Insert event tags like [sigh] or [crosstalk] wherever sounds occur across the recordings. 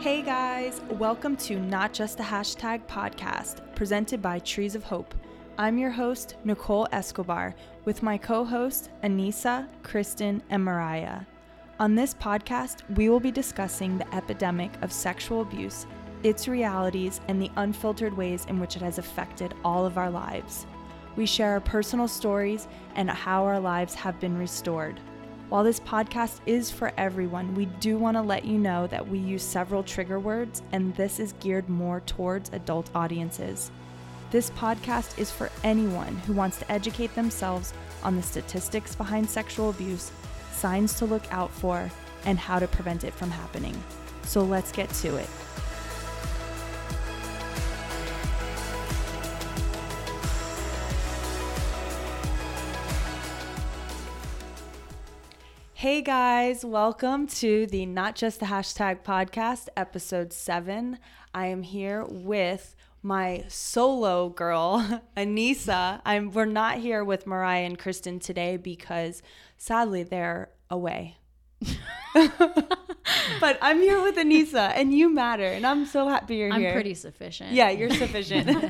Hey guys, welcome to Not Just a Hashtag podcast, presented by Trees of Hope. I'm your host, Nicole Escobar, with my co hosts, Anissa, Kristen, and Mariah. On this podcast, we will be discussing the epidemic of sexual abuse, its realities, and the unfiltered ways in which it has affected all of our lives. We share our personal stories and how our lives have been restored. While this podcast is for everyone, we do want to let you know that we use several trigger words, and this is geared more towards adult audiences. This podcast is for anyone who wants to educate themselves on the statistics behind sexual abuse, signs to look out for, and how to prevent it from happening. So let's get to it. Hey guys, welcome to the Not Just the Hashtag podcast, episode seven. I am here with my solo girl, [laughs] Anissa. I'm we're not here with Mariah and Kristen today because sadly they're away. [laughs] but I'm here with Anissa and you matter and I'm so happy you're here. I'm pretty sufficient. Yeah, you're sufficient. [laughs]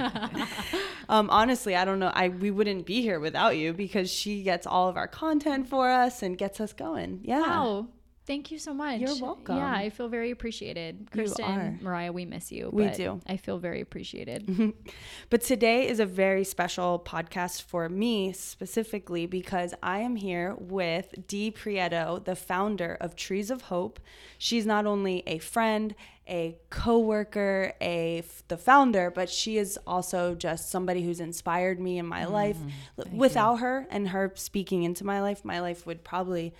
[laughs] um, honestly, I don't know. I we wouldn't be here without you because she gets all of our content for us and gets us going. Yeah. Wow. Thank you so much. You're welcome. Yeah, I feel very appreciated. Kristen. Mariah, we miss you. We but do. I feel very appreciated. [laughs] But today is a very special podcast for me specifically because I am here with Dee Prieto, the founder of Trees of Hope. She's not only a friend, a coworker, a the founder, but she is also just somebody who's inspired me in my life. Mm, without her and her speaking into my life, my life would probably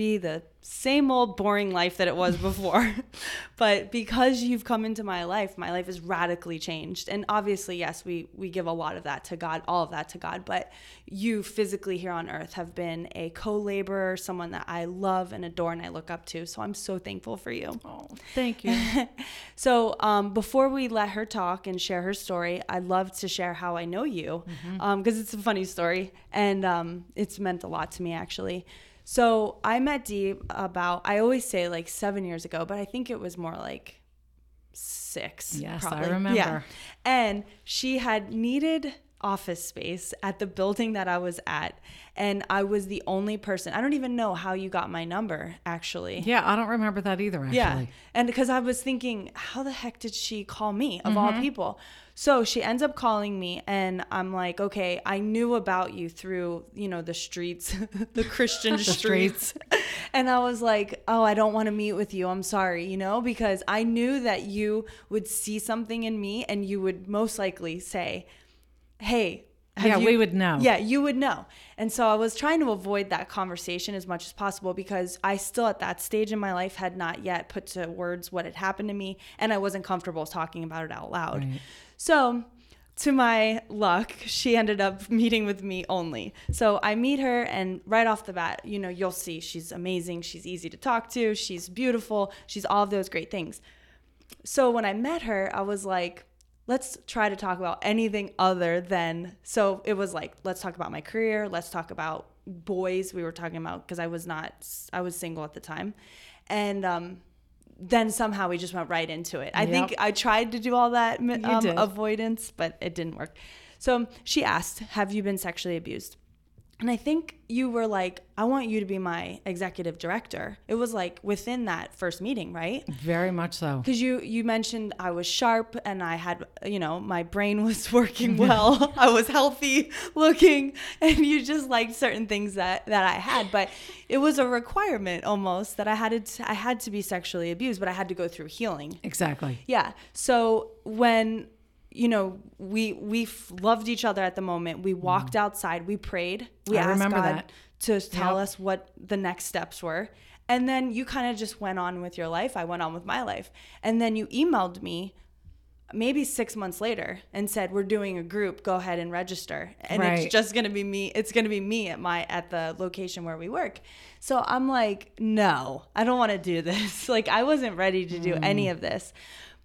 be the same old boring life that it was [laughs] before. [laughs] but because you've come into my life, my life is radically changed. And obviously, yes, we we give a lot of that to God, all of that to God, but you physically here on earth have been a co-laborer, someone that I love and adore and I look up to. So I'm so thankful for you. Oh, thank you. [laughs] So, um, before we let her talk and share her story, I'd love to share how I know you because it's a funny story and um, it's meant a lot to me actually. So, I met Dee about, I always say like seven years ago, but I think it was more like six. Yes, I probably. remember. And she had needed office space at the building that I was at. And I was the only person, I don't even know how you got my number actually. Yeah, I don't remember that either, actually. Yeah. And because I was thinking, how the heck did she call me of all mm-hmm. people? So she ends up calling me and I'm like, okay, I knew about you through, you know, the streets, [laughs] the Christian [laughs] streets. [laughs] and I was like, oh, I don't want to meet with you. I'm sorry, you know, because I knew that you would see something in me and you would most likely say, hey, have Yeah, you- we would know. Yeah, you would know. And so I was trying to avoid that conversation as much as possible because I still at that stage in my life had not yet put to words what had happened to me and I wasn't comfortable talking about it out loud. Right. So to my luck, she ended up [laughs] meeting with me only. So I meet her, and right off the bat, you know, you'll see she's amazing. She's easy to talk to. She's beautiful. She's all of those great things. So when I met her, I was like, let's try to talk about anything other than. So it was like, let's talk about my career. Let's talk about boys. We were talking about because I was not, I was single at the time. And, um, then somehow we just went right into it. I think I tried to do all that um, avoidance, but it didn't work. So she asked, Have you been sexually abused? And I think you were like, I want you to be my executive director. It was like within that first meeting, right? Very much so. Because you you mentioned I was sharp and I had you know my brain [laughs] was working well. I was healthy looking, and you just liked certain things that that I had. But it was a requirement almost that I had to I had to be sexually abused, but I had to go through healing. Exactly. Yeah. So when you know we we loved each other at the moment, we walked outside, we prayed, we I asked remember God that. to tell Yep. us what the next steps were. And then you kind of just went on with your life. I went on with my life. And then you emailed me maybe six months later and said, We're doing a group, go ahead and register. And Right. it's just gonna be me, it's gonna be me at my at the location where we work. So I'm like, no, I don't wanna do [laughs] this. Like I wasn't ready to do any Mm. of this.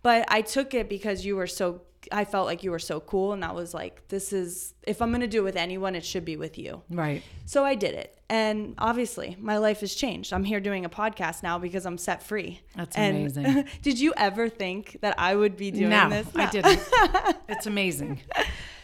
But I took it because you were so I felt like you were so cool, and I was like, this is if I'm gonna do it with anyone, it should be with you. Right. So I did it, and obviously my life has changed. I'm here doing a podcast now because I'm set free. That's And amazing. [laughs] did you ever think that I would be doing no, this? I didn't. [laughs] it's amazing.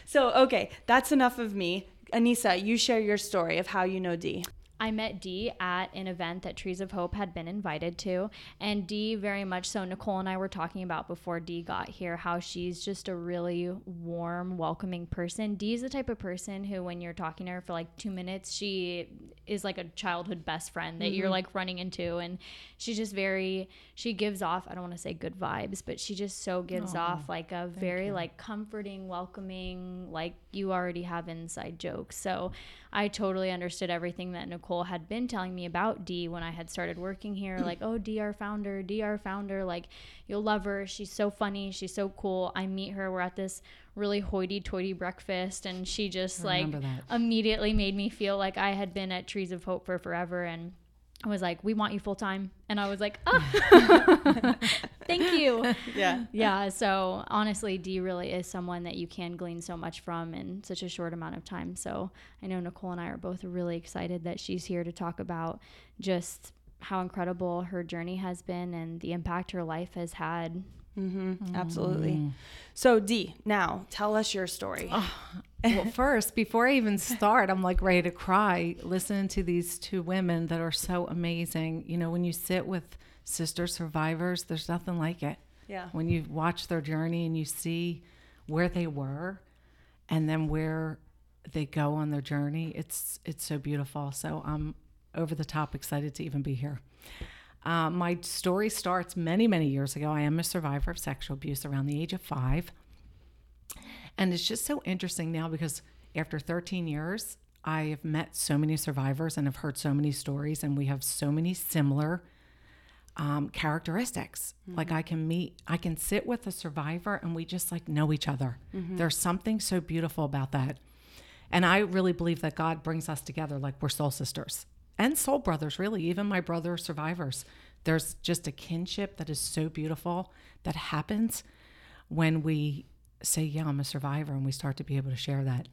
So okay, that's enough of me. Anissa, you share your story of how you know Dee. I met Dee at an event that Trees of Hope had been invited to. And Dee, very much so, Nicole and I were talking about before Dee got here how she's just a really warm, welcoming person. Dee's the type of person who, when you're talking to her for like two minutes, she is like a childhood best friend that you're like running into. And she's just very, she gives off, I don't want to say good vibes, but she just so gives off like a very like comforting, welcoming, like you already have inside jokes. So I totally understood everything that Nicole had been telling me about Dee when I had started working here. [clears throat] Like, oh, Dee, our founder, Dee, our founder. Like, you'll love her. She's so funny. She's so cool. I meet her. We're at this really hoity-toity breakfast, and she just like that. immediately made me feel like I had been at Trees of Hope for forever and. I was like, "We want you full time," and I was like, "Oh, [laughs] thank you." Yeah. yeah so honestly dee really is someone that you can glean so much from in such a short amount of time so i know nicole and i are both really excited that she's here to talk about just how incredible her journey has been and the impact her life has had Mm-hmm. Absolutely. So Dee, now tell us your story. well, first, before I even start, I'm like ready to cry listening to these two women that are so amazing. You know, when you sit with sister survivors, there's nothing like it. Yeah. When you watch their journey and you see where they were and then where they go on their journey, it's it's so beautiful. So I'm over the top excited to even be here. Uh, my story starts many, many years ago. I am a survivor of sexual abuse around the age of five. And it's just so interesting now because after 13 years, I have met so many survivors and have heard so many stories, and we have so many similar um, characteristics. Like I can meet, I can sit with a survivor, and we just like know each other. There's something so beautiful about that. And I really believe that God brings us together like we're soul sisters and soul brothers, really. Even my brother survivors. There's just a kinship that is so beautiful that happens when we say, Yeah, I'm a survivor, and we start to be able to share that.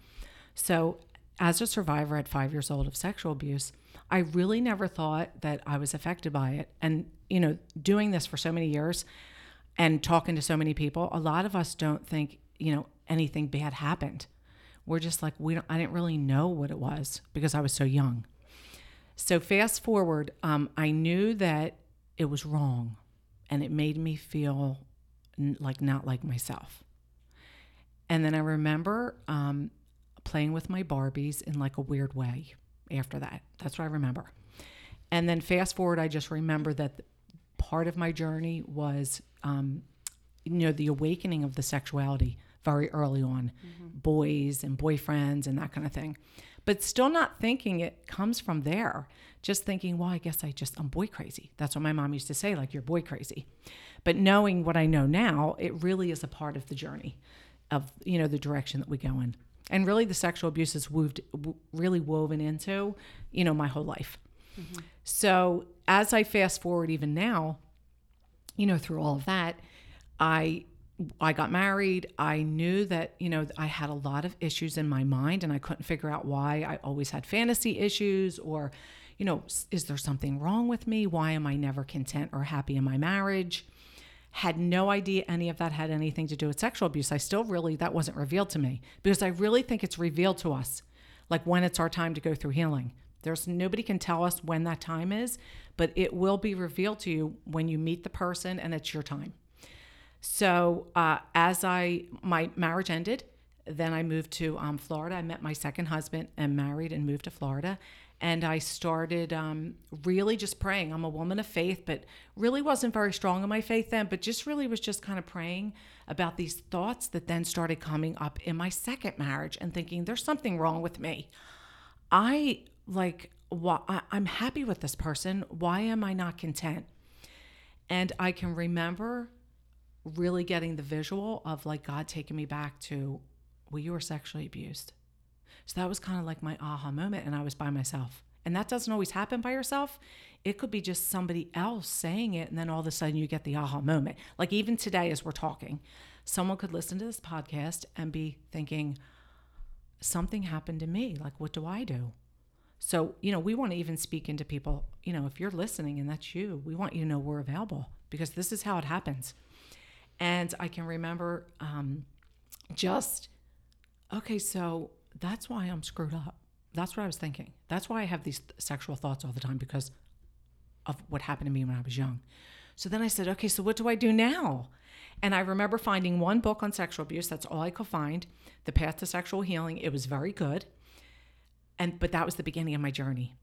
So, as a survivor at five years old of sexual abuse, I really never thought that I was affected by it. And, you know, doing this for so many years and talking to so many people, a lot of us don't think, you know, anything bad happened. We're just like, we don't, I didn't really know what it was because I was so young. So, fast forward, um, I knew that it was wrong and it made me feel n- like not like myself. And then I remember um, playing with my Barbies in like a weird way after that. That's what I remember. And then fast forward, I just remember that part of my journey was, um, you know, the awakening of the sexuality very early on, boys and boyfriends and that kind of thing. But still not thinking it comes from there. Just thinking, well, I guess I just, I'm boy crazy. That's what my mom used to say, like, you're boy crazy. But knowing what I know now, it really is a part of the journey of, you know, the direction that we go in. And really, the sexual abuse is woved, really woven into, you know, my whole life. Mm-hmm. So as I fast forward even now, you know, through all of that, I I got married. I knew that, you know, I had a lot of issues in my mind and I couldn't figure out why. I always had fantasy issues or, you know, is there something wrong with me? Why am I never content or happy in my marriage? Had no idea any of that had anything to do with sexual abuse. I still really, that wasn't revealed to me because I really think it's revealed to us, like when it's our time to go through healing. There's nobody can tell us when that time is, but it will be revealed to you when you meet the person and it's your time. So uh, as I my marriage ended, then I moved to um, Florida. I met my second husband and married and moved to Florida. And I started um, really just praying. I'm a woman of faith, but really wasn't very strong in my faith then, but just really was just kind of praying about these thoughts that then started coming up in my second marriage and thinking, there's something wrong with me. I like, why, I, I'm happy with this person. Why am I not content? And I can remember really getting the visual of like God taking me back to, well, you were sexually abused. So that was kind of like my aha moment. And I was by myself. And that doesn't always happen by yourself. It could be just somebody else saying it. And then all of a sudden you get the aha moment. Like even today as we're talking, someone could listen to this podcast and be thinking, something happened to me. Like, what do I do? So, you know, we want to even speak into people, you know, if you're listening and that's you, we want you to know we're available because this is how it happens. And I can remember um, just, okay, so that's why I'm screwed up. That's what I was thinking. That's why I have these sexual thoughts all the time because of what happened to me when I was young. So then I said, okay, so what do I do now? And I remember finding one book on sexual abuse. That's all I could find. The Path to Sexual Healing. It was very good. And but that was the beginning of my journey.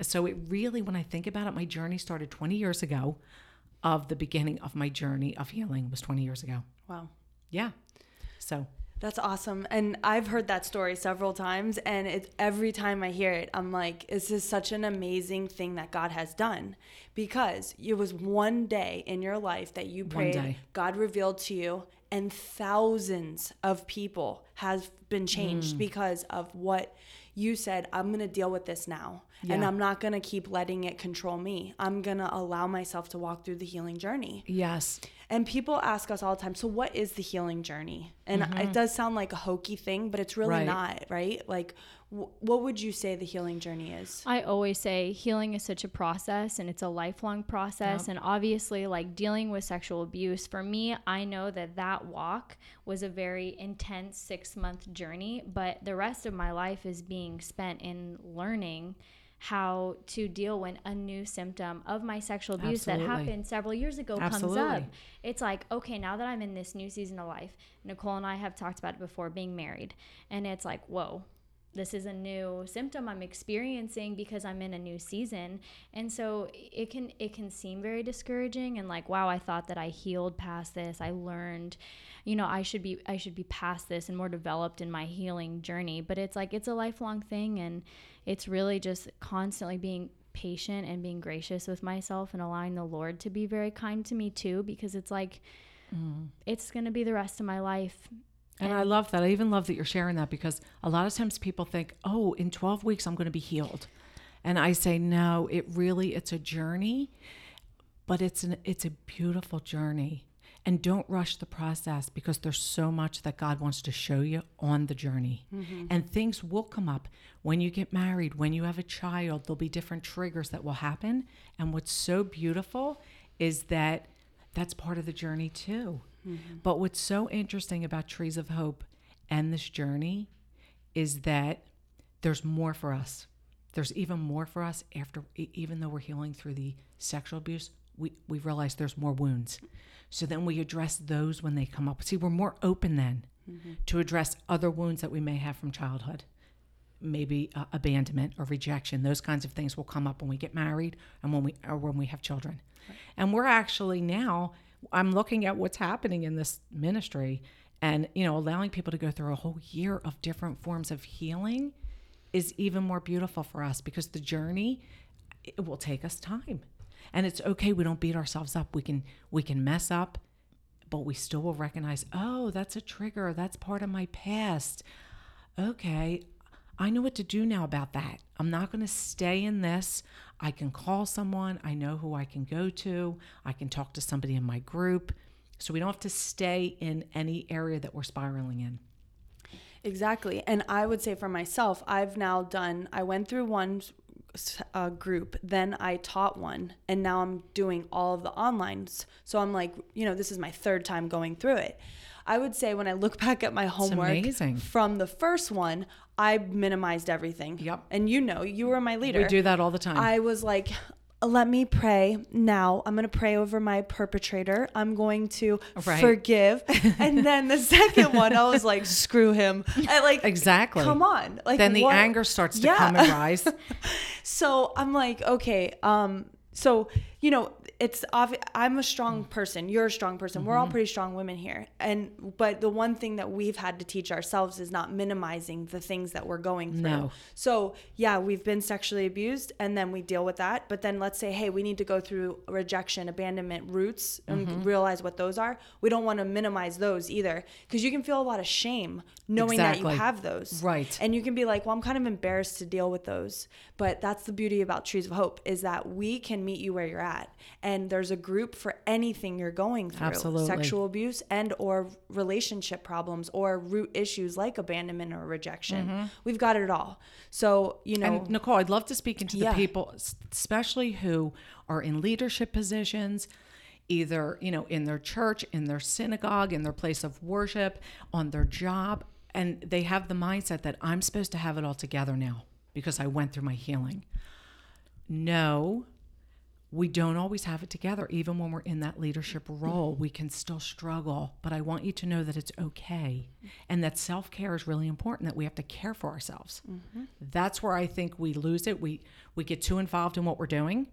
So it really, when I think about it, my journey started 20 years ago. Of the beginning of my journey of healing was 20 years ago. Wow. Yeah. So That's awesome. And I've heard that story several times. And it, every time I hear it, I'm like, this is such an amazing thing that God has done. Because it was one day in your life that you prayed. God revealed to you, and thousands of people have been Mm. changed because of what you said, I'm going to deal with this now. And I'm not going to keep letting it control me. I'm going to allow myself to walk through the healing journey. yes, And people ask us all the time, so what is the healing journey? And Mm-hmm. it does sound like a hokey thing, but it's really Right. not, right? Like, wh- what would you say the healing journey is? I always say healing is such a process and it's a lifelong process. And obviously, like dealing with sexual abuse, for me, I know that that walk was a very intense six month journey, but the rest of my life is being spent in learning how to deal when a new symptom of my sexual abuse Absolutely. that happened several years ago comes up. It's like, okay, now that I'm in this new season of life, Nicole and I have talked about it before being married. And it's like, whoa, this is a new symptom I'm experiencing because I'm in a new season. And so it can it can seem very discouraging and like, wow, I thought that I healed past this. I learned, you know, I should be I should be past this and more developed in my healing journey. But it's like it's a lifelong thing and it's really just constantly being patient and being gracious with myself and allowing the Lord to be very kind to me too because it's like mm. it's going to be the rest of my life. And I love that. I even love that you're sharing that because a lot of times people think, "Oh, in 12 weeks I'm going to be healed." And I say, "No, it really it's a journey, but it's an it's a beautiful journey. And don't rush the process because there's so much that God wants to show you on the journey. Mm-hmm. And things will come up when you get married, when you have a child, there'll be different triggers that will happen. And what's so beautiful is that that's part of the journey too. But what's so interesting about Trees of Hope and this journey is that there's more for us. There's even more for us after, even though we're healing through the sexual abuse, we, we realize there's more wounds. So then we address those when they come up. See, we're more open then to address other wounds that we may have from childhood. Maybe uh, abandonment or rejection. Those kinds of things will come up when we get married and when we or when we have children. And we're actually now I'm looking at what's happening in this ministry and you know allowing people to go through a whole year of different forms of healing is even more beautiful for us because the journey it will take us time. And it's okay we don't beat ourselves up. We can we can mess up but we still will recognize, "Oh, that's a trigger. That's part of my past." Okay, I know what to do now about that. I'm not going to stay in this. I can call someone. I know who I can go to. I can talk to somebody in my group. So we don't have to stay in any area that we're spiraling in. Exactly. And I would say for myself, I've now done, I went through one uh, group, then I taught one, and now I'm doing all of the onlines. So I'm like, you know, this is my third time going through it. I would say when I look [laughs] back at my homework from the first one, I minimized everything. Yep. And you know, you were my leader. We do that all the time. I was like, let me pray now. I'm going to pray over my perpetrator. I'm going to Right. forgive. [laughs] and then the second one, I was like, screw him. I like, Exactly. Come on. Like, then the what- anger starts to Yeah. come and rise. [laughs] So I'm like, okay, um, so you know, it's obvi- I'm a strong person. You're a strong person. We're all Mm-hmm. pretty strong women here. And but the one thing that we've had to teach ourselves is not minimizing the things that we're going through. No. So yeah, we've been sexually abused, and then we deal with that. But then let's say, hey, we need to go through rejection, abandonment roots, and Mm-hmm. realize what those are. We don't want to minimize those either, because you can feel a lot of shame knowing that you have those. Right. And you can be like, well, I'm kind of embarrassed to deal with those. But that's the beauty about Trees of Hope is that we can meet you where you're at. and there's a group for anything you're going through Absolutely. sexual abuse and or relationship problems or root issues like abandonment or rejection mm-hmm. we've got it all so you know And Nicole, I'd love to speak into Yeah. the people, especially who are in leadership positions, either you know in their church, in their synagogue, in their place of worship, on their job, and they have the mindset that I'm supposed to have it all together now because I went through my healing. No, we don't always have it together. Even when we're in that leadership role, we can still struggle. But I want you to know that it's okay and that self care is really important, that we have to care for ourselves. Mm-hmm. That's where I think we lose it. We, we get too involved in what we're doing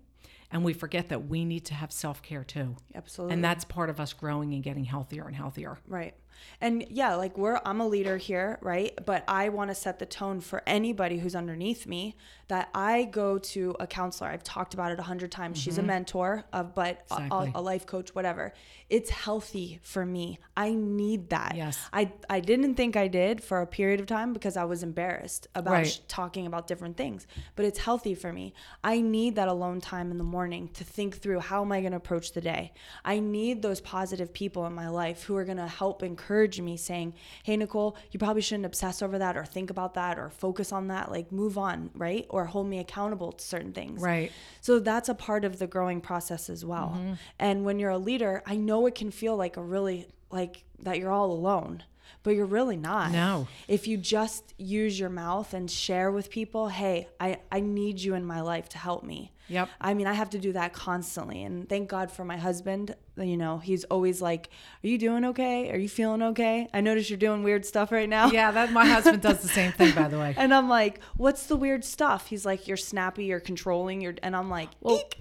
and we forget that we need to have self care too. absolutely And that's part of us growing and getting healthier and healthier. Right. And yeah, like we're I'm a leader here, right? But I want to set the tone for anybody who's underneath me that I go to a counselor. I've talked about it a hundred times. She's a mm-hmm. mentor of but a- Exactly. a, a life coach, whatever. It's healthy for me. I need that. Yes. I I didn't think I did for a period of time because I was embarrassed about Right. sh- talking about different things. But it's healthy for me. I need that alone time in the morning to think through how am I going to approach the day. I need those positive people in my life who are going to help encourage me saying, "Hey Nicole, you probably shouldn't obsess over that or think about that or focus on that, like move on, right? Or hold me accountable to certain things." Right. So that's a part of the growing process as well. Mm-hmm. And when you're a leader, I know it can feel like a really like that you're all alone, but you're really not. No. If you just use your mouth and share with people, hey, I, I need you in my life to help me. Yep. I mean, I have to do that constantly. And thank God for my husband. You know, he's always like, Are you doing okay? Are you feeling okay? I notice you're doing weird stuff right now. Yeah, that my husband does the same thing, by the way. [laughs] And I'm like, What's the weird stuff? He's like, You're snappy, you're controlling, you're and I'm like, Eek.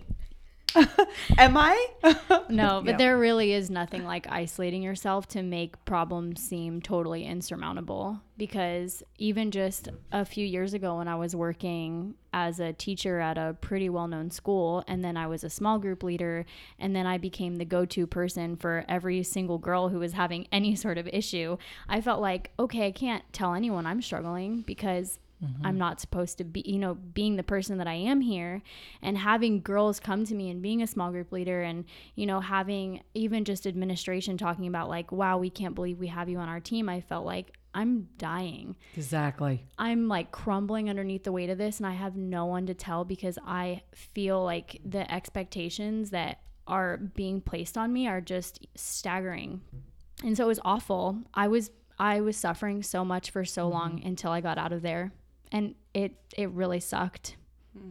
[laughs] Am I? [laughs] No, but there really is nothing like isolating yourself to make problems seem totally insurmountable. Because even just a few years ago, when I was working as a teacher at a pretty well known school, and then I was a small group leader, and then I became the go to person for every single girl who was having [laughs] any sort of issue, I felt like, okay, I can't tell anyone I'm struggling because Mm-hmm. I'm not supposed to be, you know, being the person that I am here and having girls come to me and being a small group leader and, you know, having even just administration talking about like, wow, we can't believe we have you on our team. I felt like I'm dying. Exactly. I'm like crumbling underneath the weight of this and I have no one to tell because I feel like the expectations that are being placed on me are just staggering. And so it was awful. I was I was suffering so much for so mm-hmm. long until I got out of there. And it it really sucked.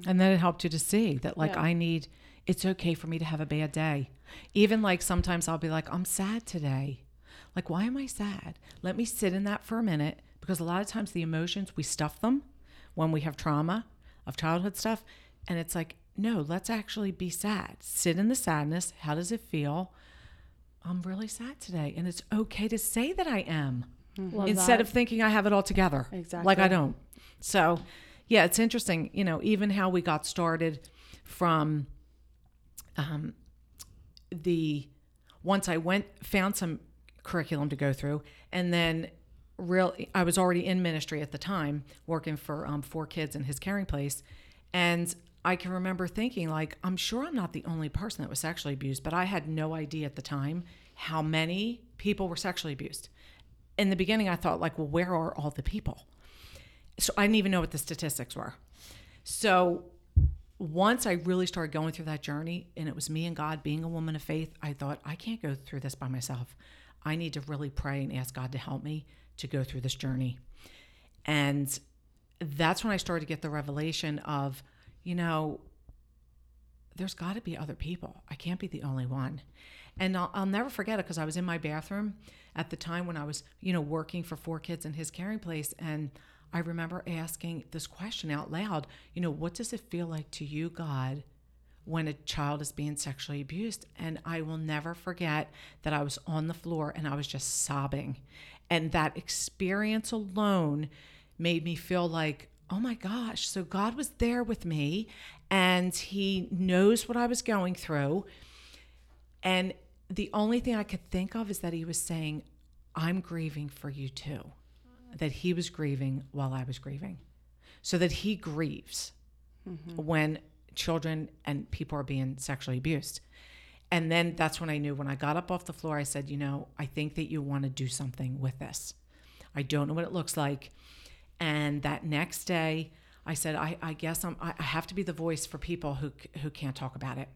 And then it helped you to see that, like, Yeah. I need, it's okay for me to have a bad day. Even like sometimes I'll be like, I'm sad today. Like, why am I sad? Let me sit in that for a minute because a lot of times the emotions, we stuff them when we have trauma of childhood stuff. And it's like, no, let's actually be sad. Sit in the sadness. How does it feel? I'm really sad today. And it's okay to say that I am mm-hmm. Love instead that. of thinking I have it all together. Exactly. Like I don't. So, yeah, it's interesting, you know, even how we got started from um, the once I went found some curriculum to go through, and then real I was already in ministry at the time, working for um, four kids in his caring place, and I can remember thinking like I'm sure I'm not the only person that was sexually abused, but I had no idea at the time how many people were sexually abused. In the beginning, I thought like, well, where are all the people? So I didn't even know what the statistics were. So once I really started going through that journey, and it was me and God being a woman of faith, I thought, I can't go through this by myself. I need to really pray and ask God to help me to go through this journey. And that's when I started to get the revelation of, you know, there's got to be other people. I can't be the only one. And I'll, I'll never forget it because I was in my bathroom at the time when I was, you know, working for four kids in his caring place. And I remember asking this question out loud, you know, what does it feel like to you, God, when a child is being sexually abused? And I will never forget that I was on the floor and I was just sobbing. And that experience alone made me feel like, oh my gosh, so God was there with me and He knows what I was going through. And the only thing I could think of is that He was saying, I'm grieving for you too. That He was grieving while I was grieving. So that He grieves when children and people are being sexually abused. And then that's when I knew when I got up off the floor, I said, you know, I think that you want to do something with this. I don't know what it looks like. And that next day, I said, I, I guess I'm, I have to be the voice for people who, who can't talk about it.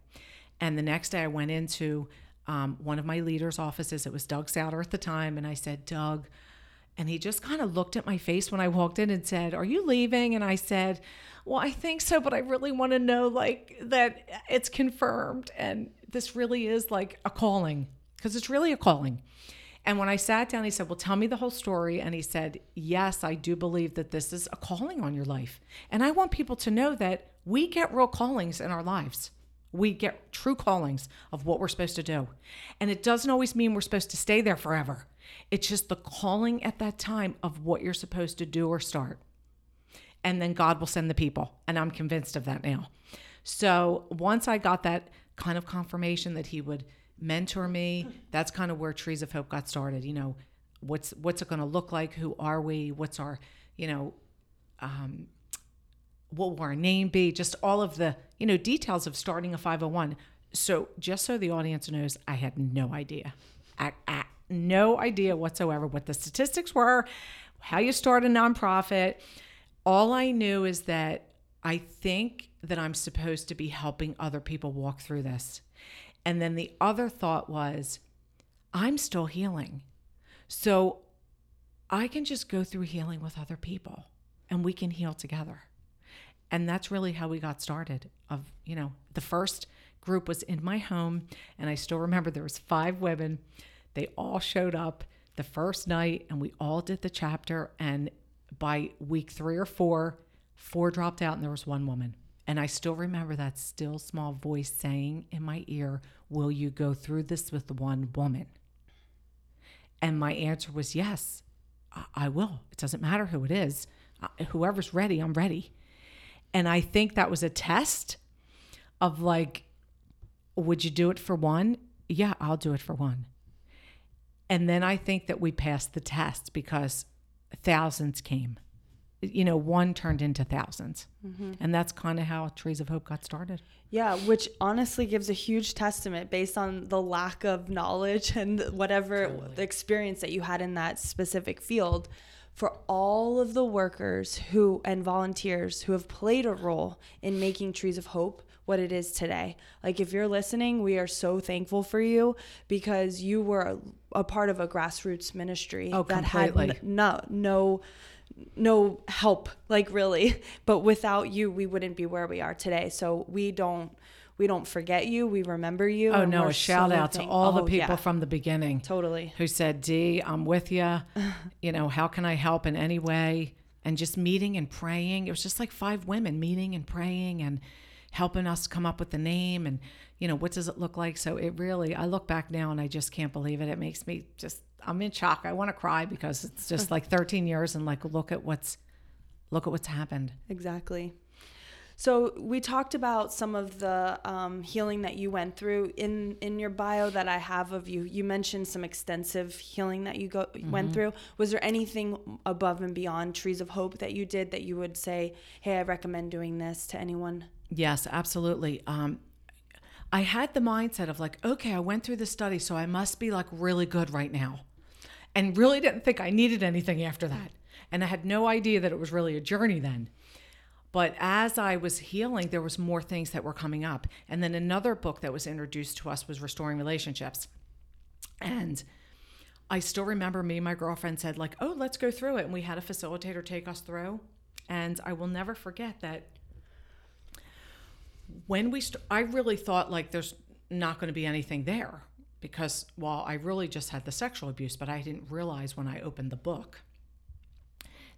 And the next day, I went into um, one of my leaders' offices. It was Doug Souter at the time. And I said, Doug, and he just kind of looked at my face when I walked in and said, Are you leaving? And I said, Well, I think so, but I really want to know like that it's confirmed. And this really is like a calling because it's really a calling. And when I sat down, he said, Well, tell me the whole story. And he said, Yes, I do believe that this is a calling on your life. And I want people to know that we get real callings in our lives. We get true callings of what we're supposed to do. And it doesn't always mean we're supposed to stay there forever. It's just the calling at that time of what you're supposed to do or start. And then God will send the people. And I'm convinced of that now. So once I got that kind of confirmation that He would mentor me, that's kind of where Trees of Hope got started. You know, what's what's it going to look like? Who are we? What's our, you know, um, what will our name be? Just all of the, you know, details of starting a 501. So just so the audience knows, I had no idea. I, no idea whatsoever what the statistics were, how you start a nonprofit. All I knew is that I think that I'm supposed to be helping other people walk through this. And then the other thought was, I'm still healing. So I can just go through healing with other people and we can heal together. And that's really how we got started. Of, you know, the first group was in my home and I still remember there was five women they all showed up the first night and we all did the chapter. And by week three or four, four dropped out and there was one woman. And I still remember that still small voice saying in my ear, Will you go through this with one woman? And my answer was yes, I will. It doesn't matter who it is. Whoever's ready, I'm ready. And I think that was a test of like, would you do it for one? Yeah, I'll do it for one. And then I think that we passed the test because thousands came. You know, one turned into 1000s mm-hmm. And that's kind of how Trees of Hope got started. Yeah, which honestly gives a huge testament based on the lack of knowledge [laughs] and whatever totally. the experience that you had in that specific field for all of the workers who and volunteers who have played a role in making Trees of Hope what it is today. Like, if you're listening, we are so thankful for you because you were a, a part of a grassroots ministry oh, that completely. had n- no, no, no help, like really. [laughs] But without you, we wouldn't be where we are today. So we don't we don't forget you. We remember you. Oh no! A shout so out to all oh, the people yeah. from the beginning, totally, who said, "Dee, I'm with you. [laughs] you know, how can I help in any way?" And just meeting and praying. It was just like five women meeting and praying and helping us come up with the name and you know what does it look like so it really i look back now and i just can't believe it it makes me just i'm in shock i want to cry because it's just like 13 years and like look at what's look at what's happened exactly so we talked about some of the um, healing that you went through in in your bio that I have of you. You mentioned some extensive healing that you go mm-hmm. went through. Was there anything above and beyond Trees of Hope that you did that you would say, "Hey, I recommend doing this to anyone"? Yes, absolutely. Um, I had the mindset of like, okay, I went through the study, so I must be like really good right now. And really didn't think I needed anything after that. And I had no idea that it was really a journey then. But as I was healing, there was more things that were coming up. And then another book that was introduced to us was Restoring Relationships. And I still remember me and my girlfriend said like, "Oh, let's go through it." And we had a facilitator take us through. And I will never forget that when we st- I really thought like there's not going to be anything there because while I really just had the sexual abuse, but I didn't realize when I opened the book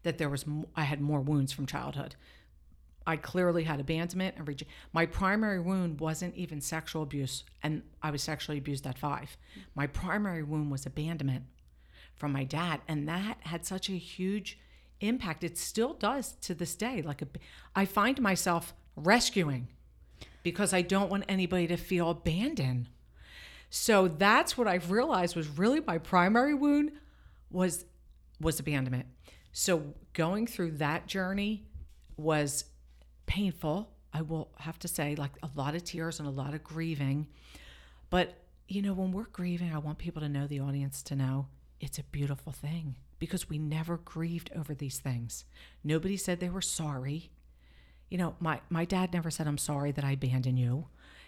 that there was m- I had more wounds from childhood. I clearly had abandonment and reje- my primary wound wasn't even sexual abuse, and I was sexually abused at five. My primary wound was abandonment from my dad, and that had such a huge impact. It still does to this day. Like a, I find myself rescuing because I don't want anybody to feel abandoned. So that's what I've realized was really my primary wound was was abandonment. So going through that journey was painful. I will have to say like a lot of tears and a lot of grieving. But, you know, when we're grieving, I want people to know, the audience to know, it's a beautiful thing because we never grieved over these things. Nobody said they were sorry. You know, my, my dad never said, I'm sorry that I abandoned you.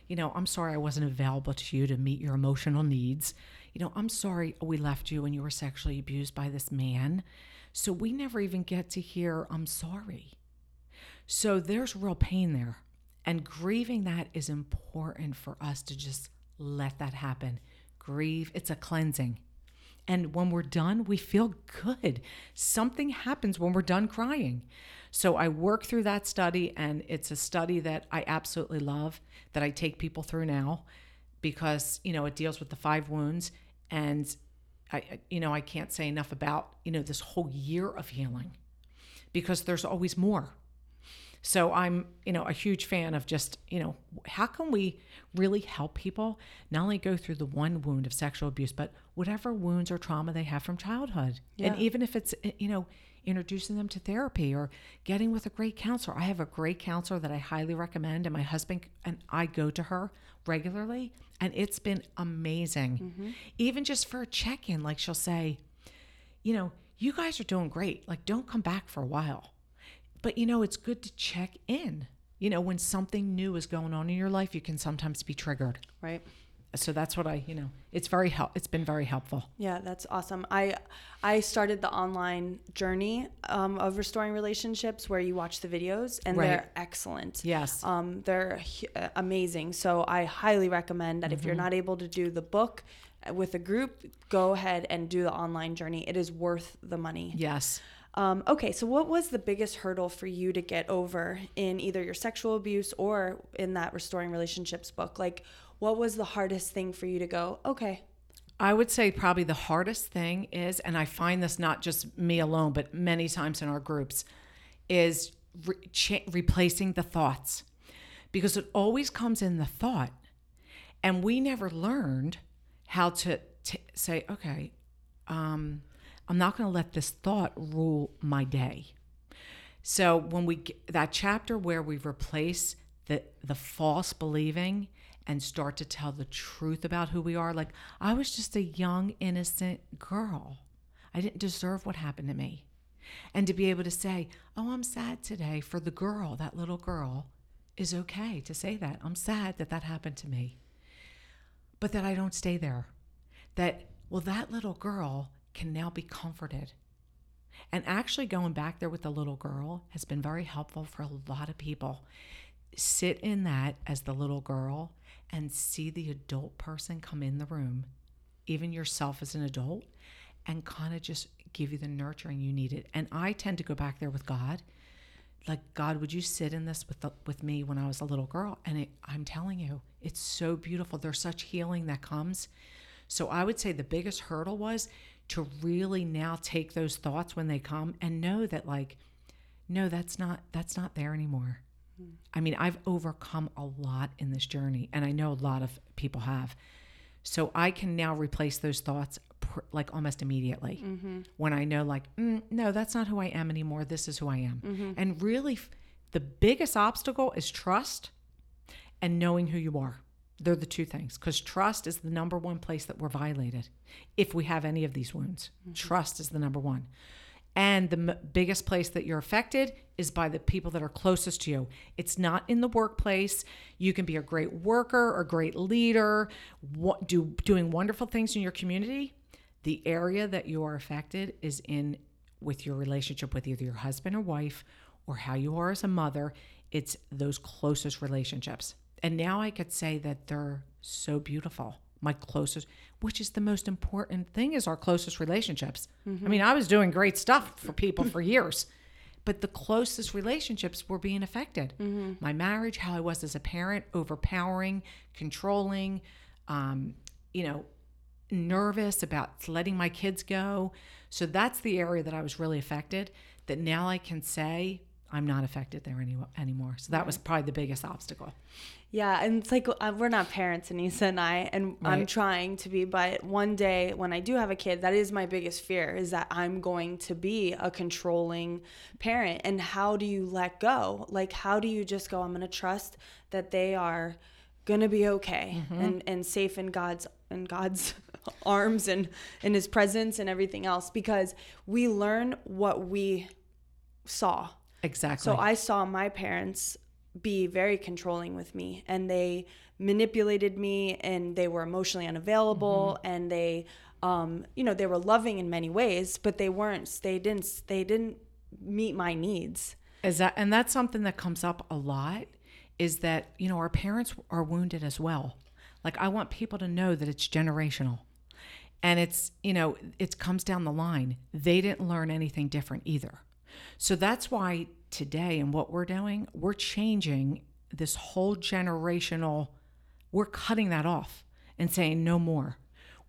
You know, I'm sorry I wasn't available to you to meet your emotional needs. You know, I'm sorry we left you when you were sexually abused by this man. So we never even get to hear, I'm sorry. So there's real pain there. And grieving that is important for us to just let that happen. Grieve, it's a cleansing. And when we're done, we feel good. Something happens when we're done crying. So I work through that study, and it's a study that I absolutely love that I take people through now because, you know, it deals with the five wounds. And I, you know, I can't say enough about, you know, this whole year of healing because there's always more. So I'm, you know, a huge fan of just, you know, how can we really help people not only go through the one wound of sexual abuse, but whatever wounds or trauma they have from childhood. Yeah. And even if it's, eh, you know, introducing them to therapy or getting with a great counselor. I have a great counselor that I highly recommend, and my husband and I go to her regularly, and it's been amazing. Mm-hmm. Even just for a check in, like she'll say, you know, you guys are doing great. Like, don't come back for a while. But, you know, it's good to check in. You know, when something new is going on in your life, you can sometimes be triggered. Right. So that's what I, you know, it's very help. It's been very helpful. Yeah, that's awesome. I I started the online journey um, of restoring relationships where you watch the videos and Right. they're excellent. Yes. Um, they're uh, amazing. So I highly recommend that if Mm-hmm. you're not able to do the book uh, with a group, go ahead and do the online journey. It is worth the money. Yes. Um, okay, so what was the biggest hurdle for you to get over in either your sexual abuse or in that restoring relationships book? Like, what was the hardest thing for you to go? Okay, I would say probably the hardest thing is, and I find this not just me alone, but many times in our groups, is re- cha- replacing the thoughts because it always comes in the thought. And we never learned how to t- say, okay, um, I'm not going to let this thought rule my day. So when we that chapter where we replace the the false believing and start to tell the truth about who we are, like I was just a young innocent girl. I didn't deserve what happened to me. And to be able to say, "Oh, I'm sad today for the girl, that little girl," is okay to say that. I'm sad that that happened to me. But that I don't stay there. That well that little girl can now be comforted. And actually, going back there with the little girl has been very helpful for a lot of people. Sit in that as the little girl and see the adult person come in the room, even yourself as an adult, and kind of just give you the nurturing you needed. And I tend to go back there with God. Like, God, would you sit in this with, the, with me when I was a little girl? And it, I'm telling you, it's so beautiful. There's such healing that comes. So I would say the biggest hurdle was to really now take those thoughts when they come and know that like no that's not that's not there anymore. I mean, I've overcome a lot in this journey and I know a lot of people have. So I can now replace those thoughts pr- like almost immediately when I know like mm, no that's not who I am anymore. This is who I am. And really f- the biggest obstacle is trust and knowing who you are. They're the two things because trust is the number one place that we're violated if we have any of these wounds. Mm-hmm. Trust is the number one. And the m- biggest place that you're affected is by the people that are closest to you. It's not in the workplace. You can be a great worker or great leader, do, doing wonderful things in your community. The area that you are affected is in with your relationship with either your husband or wife or how you are as a mother. It's those closest relationships. And now I could say that they're so beautiful. My closest, which is the most important thing, is our closest relationships. I mean, I was doing great stuff for people for years, but the closest relationships were being affected. My marriage, how I was as a parent, overpowering, controlling, um, you know, nervous about letting my kids go. So that's the area that I was really affected. That now I can say I'm not affected there any, anymore. So that was probably the biggest obstacle. Yeah, and it's like uh, we're not parents, Anissa and I, and I'm trying to be. But one day when I do have a kid, that is my biggest fear: is that I'm going to be a controlling parent. And how do you let go? Like, how do you just go? I'm going to trust that they are gonna be okay and and safe in God's in God's [laughs] arms and in his presence and everything else because we learn what we saw. Exactly. So I saw my parents be very controlling with me and they manipulated me and they were emotionally unavailable and they um you know they were loving in many ways but they weren't they didn't they didn't meet my needs. Is that and that's something that comes up a lot is that, you know, our parents are wounded as well. Like I want people to know that it's generational. And it's, you know, it comes down the line. They didn't learn anything different either. So that's why today and what we're doing, we're changing this whole generational we're cutting that off and saying no more.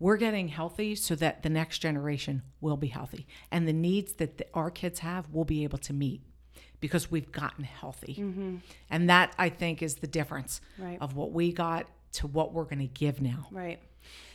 We're getting healthy so that the next generation will be healthy and the needs that the, our kids have will be able to meet because we've gotten healthy. Mm-hmm. And that I think is the difference Right. of what we got to what we're going to give now. Right.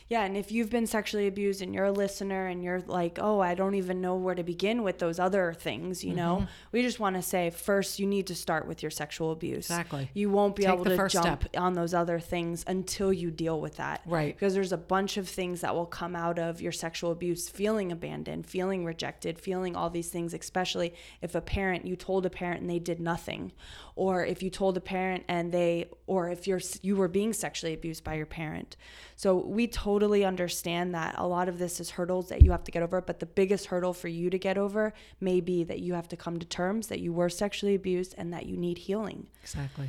Yeah, and if you've been sexually abused and you're a listener and you're like, "Oh, I don't even know where to begin with those other things," you know, mm-hmm. we just want to say first you need to start with your sexual abuse. Exactly. You won't be Take able to jump step. on those other things until you deal with that. Right. Because there's a bunch of things that will come out of your sexual abuse, feeling abandoned, feeling rejected, feeling all these things, especially if a parent you told a parent and they did nothing, or if you told a parent and they or if you're you were being sexually abused by your parent. So we totally understand that a lot of this is hurdles that you have to get over, but the biggest hurdle for you to get over may be that you have to come to terms that you were sexually abused and that you need healing. Exactly.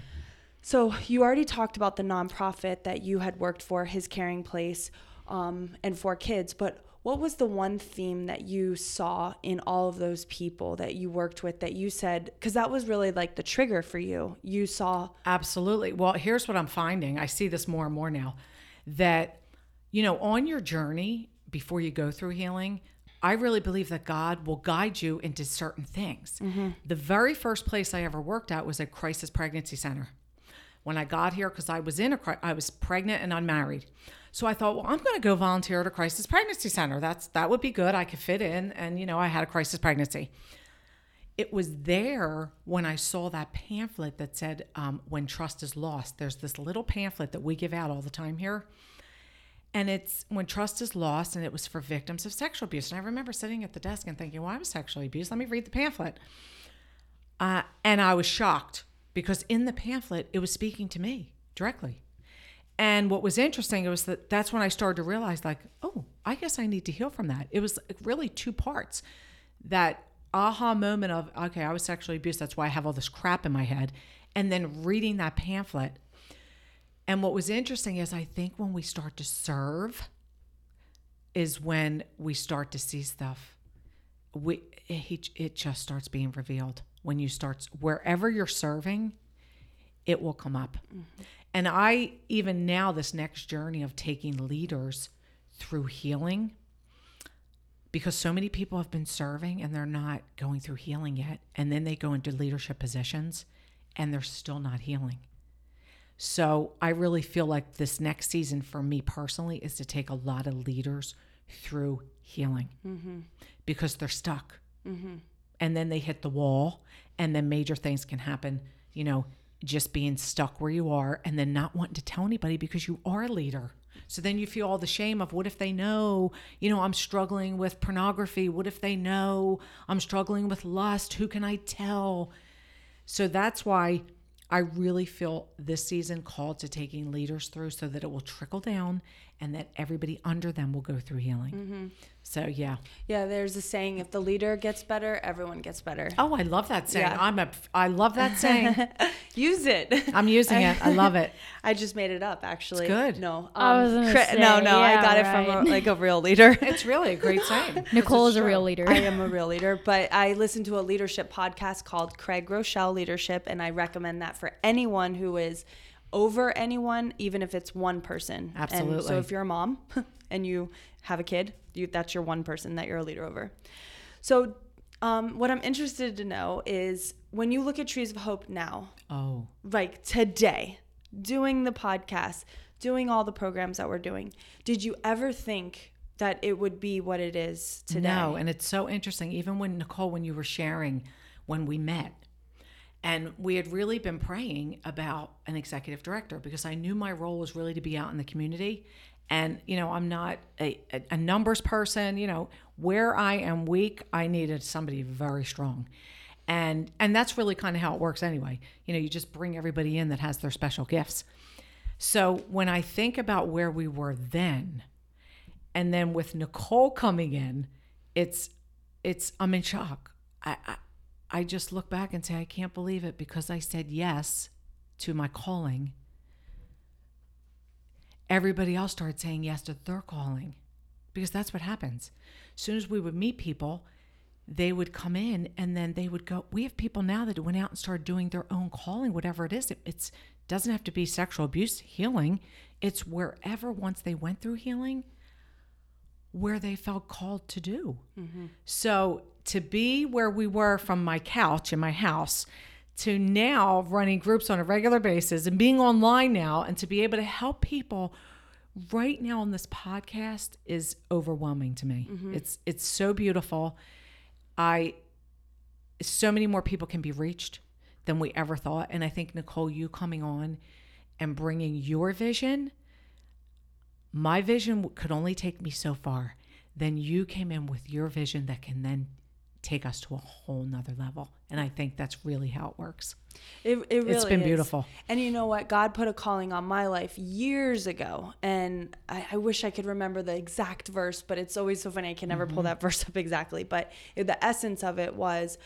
So you already talked about the nonprofit that you had worked for, His Caring Place, um, and for kids. But what was the one theme that you saw in all of those people that you worked with that you said, because that was really like the trigger for you? You saw, Absolutely. Well, here's what I'm finding. I see this more and more now that, you know, on your journey before you go through healing, I really believe that God will guide you into certain things. Mm-hmm. The very first place I ever worked at was a crisis pregnancy center. When I got here, because I was in a, I was pregnant and unmarried, so I thought, well, I'm going to go volunteer at a crisis pregnancy center. That's that would be good. I could fit in, and you know, I had a crisis pregnancy it was there when I saw that pamphlet that said, um, When Trust is Lost. There's this little pamphlet that we give out all the time here. And it's when trust is lost, and it was for victims of sexual abuse. And I remember sitting at the desk and thinking, Well, I was sexually abused. Let me read the pamphlet. Uh, and I was shocked because in the pamphlet, it was speaking to me directly. And what was interesting was that that's when I started to realize, like, oh, I guess I need to heal from that. It was really two parts. That aha moment of, okay, I was sexually abused. That's why I have all this crap in my head. And then reading that pamphlet. And what was interesting is, I think when we start to serve, is when we start to see stuff. We it, it just starts being revealed when you start wherever you're serving, it will come up. Mm-hmm. And I even now this next journey of taking leaders through healing because so many people have been serving and they're not going through healing yet and then they go into leadership positions and they're still not healing. So I really feel like this next season for me personally is to take a lot of leaders through healing mm-hmm. because they're stuck. Mm-hmm. And then they hit the wall, and then major things can happen, you know, just being stuck where you are and then not wanting to tell anybody because you are a leader. So then you feel all the shame of what if they know, you know, I'm struggling with pornography? What if they know I'm struggling with lust? Who can I tell? So that's why I really feel this season called to taking leaders through so that it will trickle down and that everybody under them will go through healing. Mm-hmm. So yeah. yeah, there's a saying, if the leader gets better, everyone gets better. Oh, I love that saying. Yeah. I'm a I love that saying. [laughs] Use it. I'm using it. I love it. [laughs] I just made it up, actually. good. No, um, I was cri- no, say, no. I yeah, got it from a, like a real leader. [laughs] It's really a great saying. Nicole This is a real leader. I am a real leader, but I listen to a leadership podcast called Craig Groeschel Leadership, and I recommend that for anyone who is over anyone, even if it's one person. And so if you're a mom [laughs] and you have a kid, you, that's your one person that you're a leader over. So, um, what I'm interested to know is when you look at Trees of Hope now, Oh, like today, doing the podcast, doing all the programs that we're doing, did you ever think that it would be what it is today? No, and it's so interesting. Even when Nicole, when you were sharing when we met, And we had really been praying about an executive director because I knew my role was really to be out in the community. And, you know, I'm not a, a, numbers person. You know, where I am weak, I needed somebody very strong. And and that's really kind of how it works anyway. You know, you just bring everybody in that has their special gifts. So when I think about where we were then, and then with Nicole coming in, it's it's I'm in shock. I, I I just look back and say I can't believe it because I said yes to my calling. Everybody else started saying yes to their calling because that's what happens. As soon as we would meet people, they would come in and then they would go. We have people now that went out and started doing their own calling, whatever it is. It it's, doesn't have to be sexual abuse healing. It's wherever once they went through healing, where they felt called to do. Mm-hmm. So to be where we were from my couch in my house to now running groups on a regular basis and being online now and to be able to help people right now on this podcast is overwhelming to me. Mm-hmm. It's it's so beautiful. I so many more people can be reached than we ever thought and I think Nicole you coming on and bringing your vision my vision could only take me so far. Then you came in with your vision that can then take us to a whole nother level. And I think that's really how it works. It, it really It's been is. beautiful. And you know what? God put a calling on my life years ago. And I, I wish I could remember the exact verse, but it's always so funny. I can never Mm-hmm. pull that [laughs] verse up exactly. But the essence of it was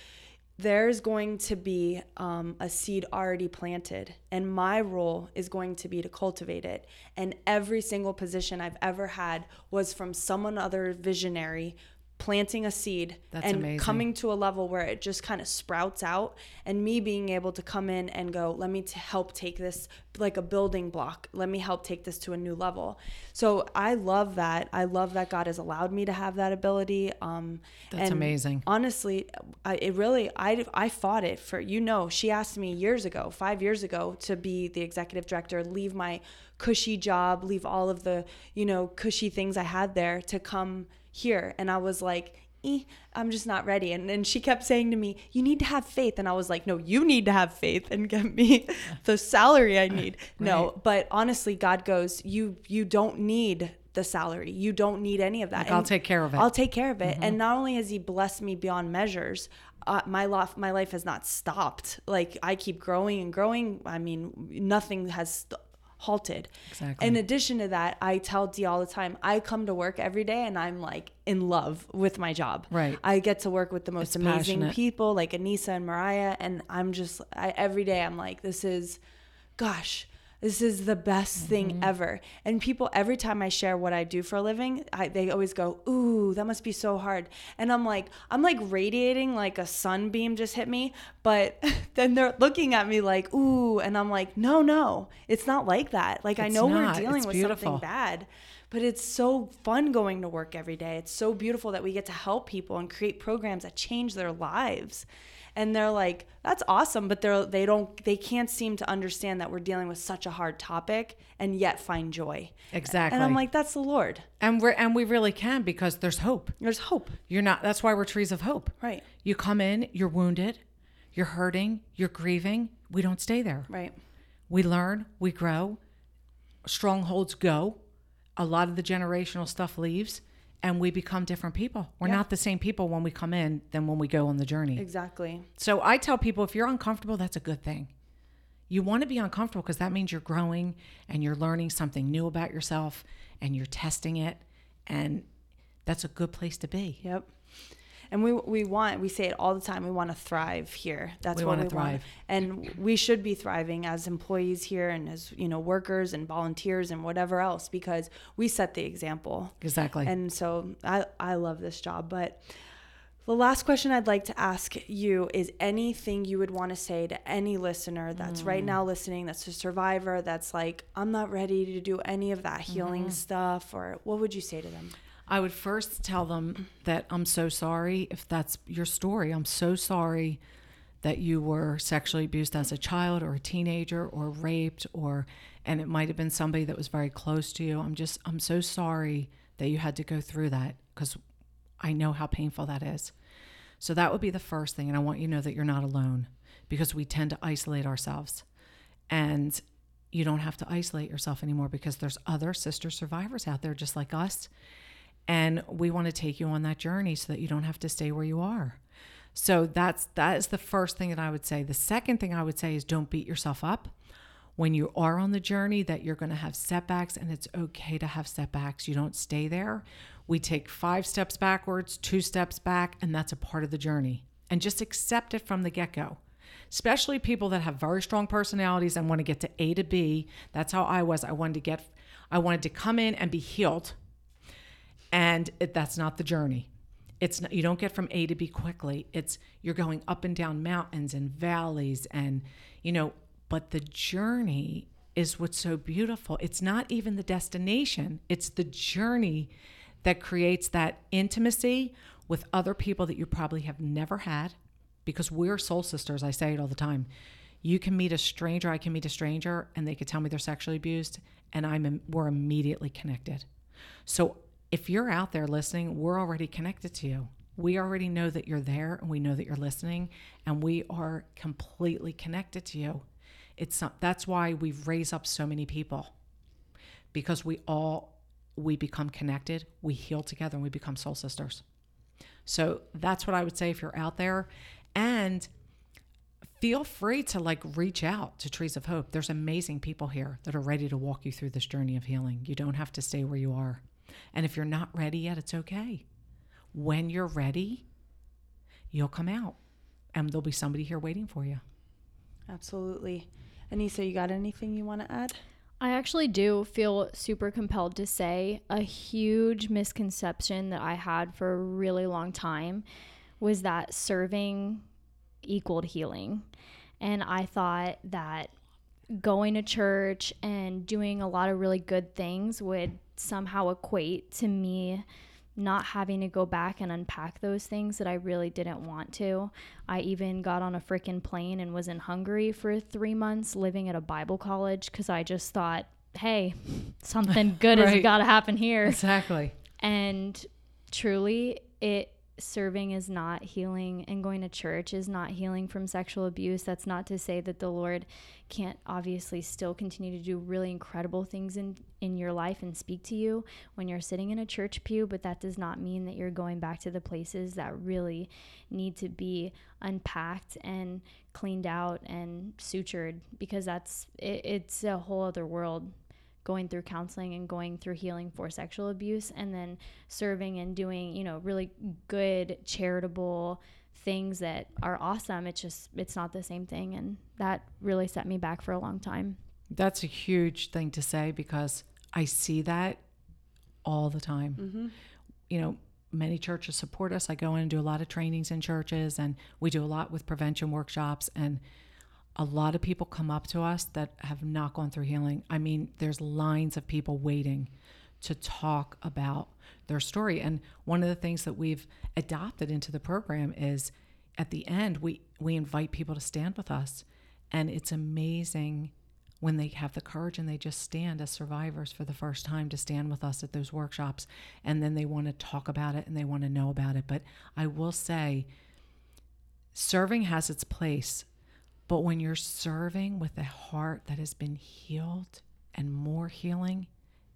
there's going to be um, a seed already planted, and my role is going to be to cultivate it. And every single position I've ever had was from someone other visionary planting a seed That's and amazing. coming to a level where it just kind of sprouts out and me being able to come in and go let me to help take this like a building block let me help take this to a new level so i love that i love that god has allowed me to have that ability um That's and amazing. honestly I, it really I, I fought it for you know she asked me years ago five years ago to be the executive director leave my cushy job leave all of the you know cushy things i had there to come here and i was like eh, i'm just not ready and then she kept saying to me you need to have faith and i was like no you need to have faith and get me [laughs] the salary i need [laughs] no but honestly god goes you you don't need the salary you don't need any of that Like, I'll take care of it. I'll take care of it. And not only has he blessed me beyond measures, uh, my life my life has not stopped. Like I keep growing and growing. I mean, nothing has st- halted. Exactly. In addition to that, I tell Dee all the time, I come to work every day and I'm like in love with my job. Right. I get to work with the most It's amazing passionate. people like Anissa and Mariah and I'm just I, every day I'm like this is gosh this is the best Mm-hmm. thing ever and people every time i share what i do for a living I, they always go ooh that must be so hard and i'm like i'm like radiating like a sunbeam just hit me but [laughs] then they're looking at me like ooh and i'm like no no it's not like that like i know not. we're dealing It's with beautiful. something bad but it's so fun going to work every day it's so beautiful that we get to help people and create programs that change their lives and they're like that's awesome but they're they don't they can't seem to understand that we're dealing with such a hard topic and yet find joy Exactly. and i'm like that's the lord and we're and we really can because there's hope. there's hope You're not that's why we're trees of hope. right You come in, you're wounded, you're hurting, you're grieving. We don't stay there. right We learn, we grow, strongholds go. A lot of the generational stuff leaves and we become different people. We're Yeah. not the same people when we come in than when we go on the journey. exactly So I tell people if you're uncomfortable, that's a good thing. You want to be uncomfortable because that means you're growing and you're learning something new about yourself and you're testing it. And that's a good place to be. Yep. And we we want we say it all the time. We want to thrive here. That's We what we want. And we should be thriving as employees here and as you know workers and volunteers and whatever else because we set the example. Exactly. And so I I love this job, but the last question I'd like to ask you is anything you would want to say to any listener that's right Mm. now listening, that's a survivor, that's like, I'm not ready to do any of that healing Mm-hmm. stuff, or what would you say to them? I would first tell them that I'm so sorry if that's your story. I'm so sorry that you were sexually abused as a child or a teenager or raped or and it might have been somebody that was very close to you. I'm just I'm so sorry that you had to go through that cuz I know how painful that is. So that would be the first thing and I want you to know that you're not alone because we tend to isolate ourselves. And you don't have to isolate yourself anymore because there's other sister survivors out there just like us. And we want to take you on that journey so that you don't have to stay where you are. So that's that is the first thing that I would say. The second thing I would say is don't beat yourself up when you are on the journey that you're going to have setbacks and it's okay to have setbacks. You don't stay there. We take 5 steps backwards, 2 steps back and that's a part of the journey. And just accept it from the get-go especially people that have very strong personalities and want to get to A to B. That's how I was. I wanted to get, I wanted to come in and be healed. And it, that's not the journey. It's not, you don't get from A to B quickly. It's you're going up and down mountains and valleys and, you know, but the journey is what's so beautiful. It's not even the destination, it's the journey that creates that intimacy with other people that you probably have never had because we're soul sisters. I say it all the time. You can meet a stranger, I can meet a stranger, and they could tell me they're sexually abused, and I'm we're immediately connected. So if you're out there listening, we're already connected to you. We already know that you're there, and we know that you're listening, and we are completely connected to you. It's not, that's why we raise up so many people because we all we become connected, we heal together, and we become soul sisters. So that's what I would say if you're out there and feel free to like reach out to Trees of Hope. There's amazing people here that are ready to walk you through this journey of healing. You don't have to stay where you are. And if you're not ready yet, it's okay. When you're ready, you'll come out and there'll be somebody here waiting for you. Absolutely. Anissa, you got anything you want to add? I actually do feel super compelled to say a huge misconception that I had for a really long time was that serving equaled healing. And I thought that going to church and doing a lot of really good things would somehow equate to me not having to go back and unpack those things that I really didn't want to. I even got on a freaking plane and was in Hungary for three months living at a Bible college because I just thought, hey, [laughs] something [laughs] good right. has got to happen here. Exactly. And truly, it serving is not healing and going to church is not healing from sexual abuse. That's not to say that the Lord can't obviously still continue to do really incredible things in in your life and speak to you when you're sitting in a church pew, but that does not mean that you're going back to the places that really need to be unpacked and cleaned out and sutured because that's it, it's a whole other world going through counseling and going through healing for sexual abuse and then serving and doing, you know, really good charitable things that are awesome. It's just it's not the same thing and that really set me back for a long time. That's a huge thing to say because I see that all the time. Mm-hmm. You know, many churches support us. I go in and do a lot of trainings in churches and we do a lot with prevention workshops and a lot of people come up to us that have not gone through healing. I mean, there's lines of people waiting to talk about their story. And one of the things that we've adopted into the program is at the end, we, we invite people to stand with us. And it's amazing when they have the courage and they just stand as survivors for the first time to stand with us at those workshops. And then they want to talk about it and they want to know about it. But I will say, serving has its place but when you're serving with a heart that has been healed and more healing,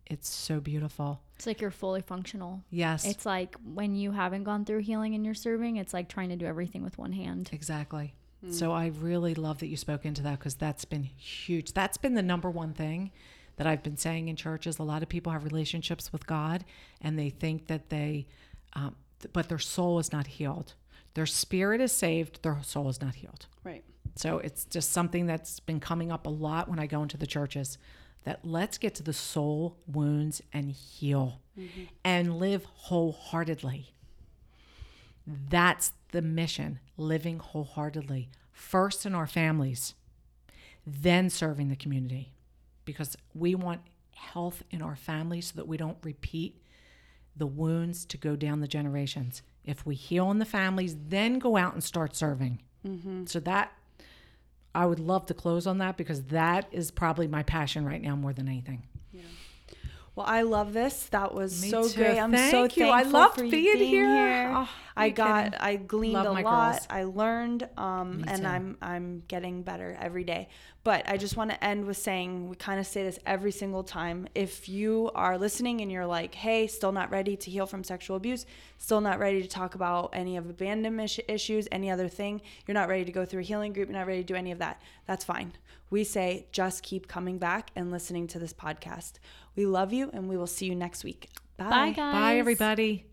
it's so beautiful. It's like you're fully functional. Yes. It's like when you haven't gone through healing and you're serving, it's like trying to do everything with one hand. Exactly. Mm. So I really love that you spoke into that because that's been huge. That's been the number one thing that I've been saying in churches. A lot of people have relationships with God and they think that they, um, but their soul is not healed. Their spirit is saved, their soul is not healed. Right. So it's just something that's been coming up a lot when I go into the churches that let's get to the soul wounds and heal mm-hmm. and live wholeheartedly. That's the mission, living wholeheartedly, first in our families, then serving the community, because we want health in our families so that we don't repeat the wounds to go down the generations. If we heal in the families, then go out and start serving. Mm-hmm. So that I would love to close on that because that is probably my passion right now more than anything. Well, I love this. That was Me so too. great. I'm so Thank you. I loved for you being, being here. here. Oh, I got, kidding? I gleaned Love a lot. girls. I learned, um, and too. I'm, I'm getting better every day. But I just want to end with saying we kind of say this every single time. If you are listening and you're like, hey, still not ready to heal from sexual abuse, still not ready to talk about any of abandonment is- issues, any other thing, you're not ready to go through a healing group, you're not ready to do any of that, that's fine. We say just keep coming back and listening to this podcast. We love you and we will see you next week. Bye, guys. Bye, everybody.